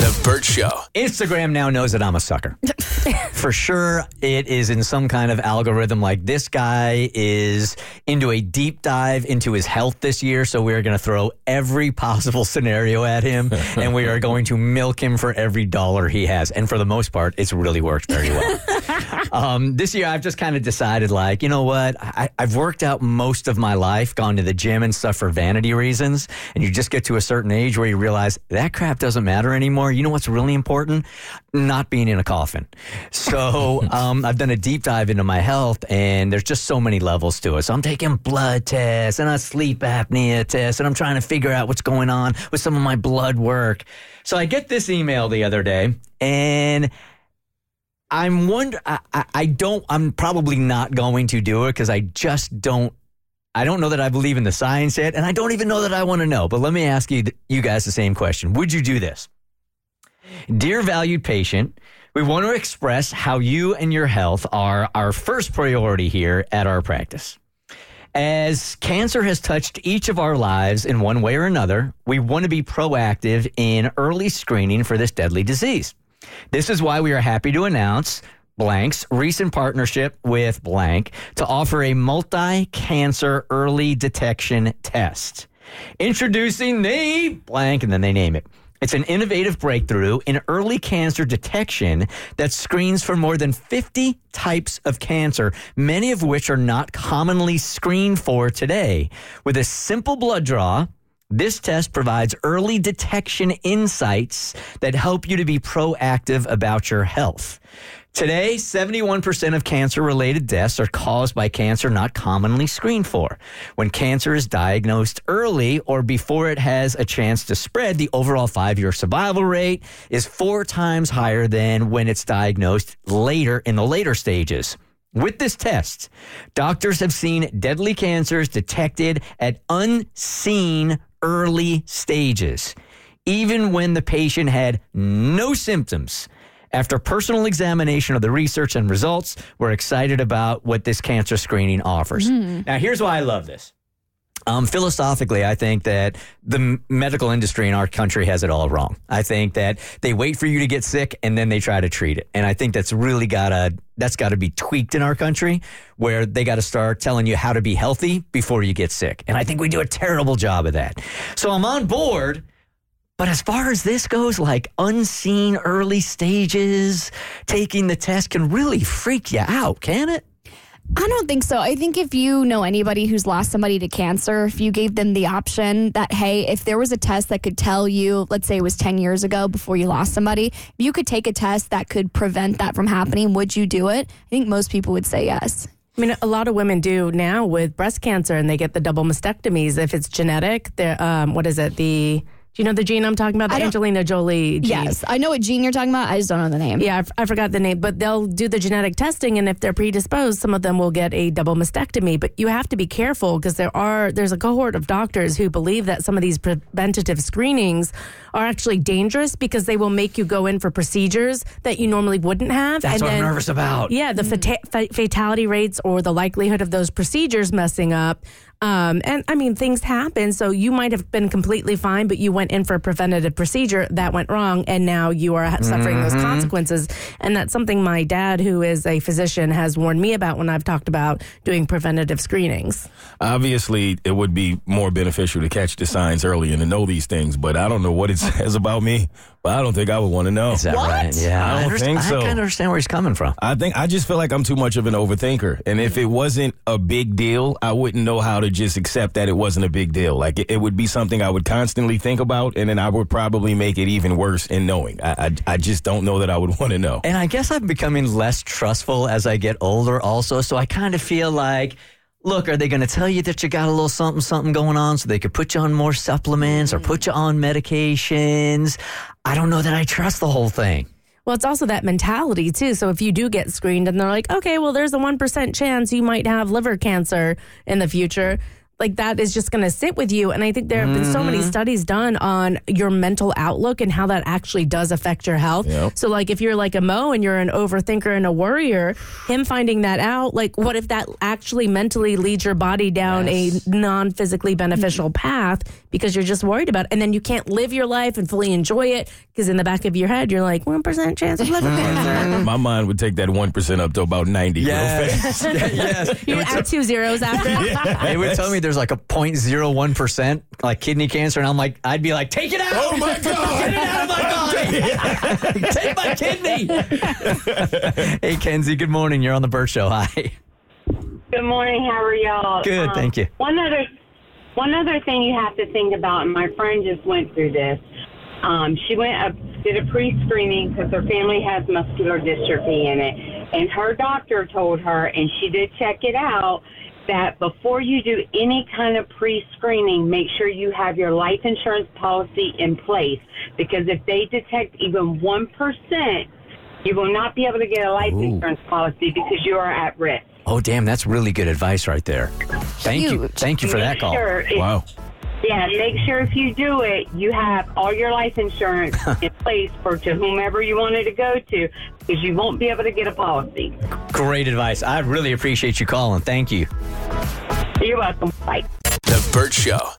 The Bert Show. Instagram now knows that I'm a sucker. For sure, it is in some kind of algorithm like this guy is into a deep dive into his health this year. So we're going to throw every possible scenario at him and we are going to milk him for every dollar he has. And for the most part, it's really worked very well. um, this year, I've just kind of decided like, you know what? I, I've worked out most of my life, gone to the gym and stuff for vanity reasons. And you just get to a certain age where you realize that crap doesn't matter anymore. You know what's really important? Not being in a coffin. So um, I've done a deep dive into my health, and there's just so many levels to it. So I'm taking blood tests and a sleep apnea test, and I'm trying to figure out what's going on with some of my blood work. So I get this email the other day, and I'm wonder. I, I, I don't. I'm probably not going to do it because I just don't. I don't know that I believe in the science yet, and I don't even know that I want to know. But let me ask you, you guys, the same question: Would you do this? Dear valued patient, we want to express how you and your health are our first priority here at our practice. As cancer has touched each of our lives in one way or another, we want to be proactive in early screening for this deadly disease. This is why we are happy to announce Blank's recent partnership with Blank to offer a multi cancer early detection test. Introducing the Blank, and then they name it. It's an innovative breakthrough in early cancer detection that screens for more than 50 types of cancer, many of which are not commonly screened for today. With a simple blood draw, this test provides early detection insights that help you to be proactive about your health. Today, 71% of cancer related deaths are caused by cancer not commonly screened for. When cancer is diagnosed early or before it has a chance to spread, the overall five year survival rate is four times higher than when it's diagnosed later in the later stages. With this test, doctors have seen deadly cancers detected at unseen early stages, even when the patient had no symptoms. After personal examination of the research and results, we're excited about what this cancer screening offers. Hmm. Now, here's why I love this. Um, philosophically, I think that the medical industry in our country has it all wrong. I think that they wait for you to get sick and then they try to treat it. And I think that's really gotta that's got to be tweaked in our country, where they got to start telling you how to be healthy before you get sick. And I think we do a terrible job of that. So I'm on board. But as far as this goes, like unseen early stages, taking the test can really freak you out, can it? I don't think so. I think if you know anybody who's lost somebody to cancer, if you gave them the option that, hey, if there was a test that could tell you, let's say it was 10 years ago before you lost somebody, if you could take a test that could prevent that from happening, would you do it? I think most people would say yes. I mean, a lot of women do now with breast cancer, and they get the double mastectomies if it's genetic. Um, what is it? The do you know the gene I'm talking about? The Angelina Jolie gene. Yes. I know what gene you're talking about. I just don't know the name. Yeah, I, f- I forgot the name, but they'll do the genetic testing, and if they're predisposed, some of them will get a double mastectomy. But you have to be careful because there are there's a cohort of doctors who believe that some of these preventative screenings are actually dangerous because they will make you go in for procedures that you normally wouldn't have. That's and what I'm nervous about. Yeah, the fata- fatality rates or the likelihood of those procedures messing up. Um, and I mean, things happen. So you might have been completely fine, but you went in for a preventative procedure that went wrong, and now you are suffering those consequences. And that's something my dad, who is a physician, has warned me about when I've talked about doing preventative screenings. Obviously, it would be more beneficial to catch the signs early and to know these things, but I don't know what it says about me, but I don't think I would want to know. Is that right? Yeah. I don't underst- think so. I kind of understand where he's coming from. I think I just feel like I'm too much of an overthinker. And if it wasn't a big deal, I wouldn't know how to just accept that it wasn't a big deal. Like it, it would be something I would constantly think about, and then I would probably make it even worse in knowing. I, I, I just don't know that I would want to know. And I guess I'm becoming less trustful as I get older, also. So I kind of feel like, look, are they going to tell you that you got a little something, something going on so they could put you on more supplements or mm. put you on medications? I don't know that I trust the whole thing. Well, it's also that mentality too. So if you do get screened and they're like, okay, well, there's a 1% chance you might have liver cancer in the future. Like that is just going to sit with you. And I think there have been so many mm-hmm. studies done on your mental outlook and how that actually does affect your health. Yep. So, like, if you're like a Mo and you're an overthinker and a worrier, him finding that out, like, what if that actually mentally leads your body down Yes. a non physically beneficial mm-hmm. path because you're just worried about it? And then you can't live your life and fully enjoy it because in the back of your head, you're like, 1% chance of liver mm-hmm. cancer. My mind would take that 1% up to about 90 real fast. Yes. yes. You would, add two zeros after. it would tell me there's like a 0.01% like kidney cancer, and I'm like, I'd be like, take it out. Oh my Get it God! out of my body. Take my kidney. hey, Kenzie, good morning. You're on the Bert Show. Hi. Good morning. How are y'all? Um, Good, thank you. One other, one other thing you have to think about, and my friend just went through this. Um, she went up, did a pre-screening because her family has muscular dystrophy in it, and her doctor told her, and she did check it out, that before you do any kind of pre-screening, make sure you have your life insurance policy in place because if they detect even one percent, you will not be able to get a life Ooh. insurance policy because you are at risk. Oh, damn, that's really good advice right there. Thank you. Thank you for that call. sure Wow. Yeah, make sure if you do it, you have all your life insurance in place for to whomever you wanted to go to, because you won't be able to get a policy. Great advice. I really appreciate you calling. Thank you. You're welcome. Bye. The Bert Show.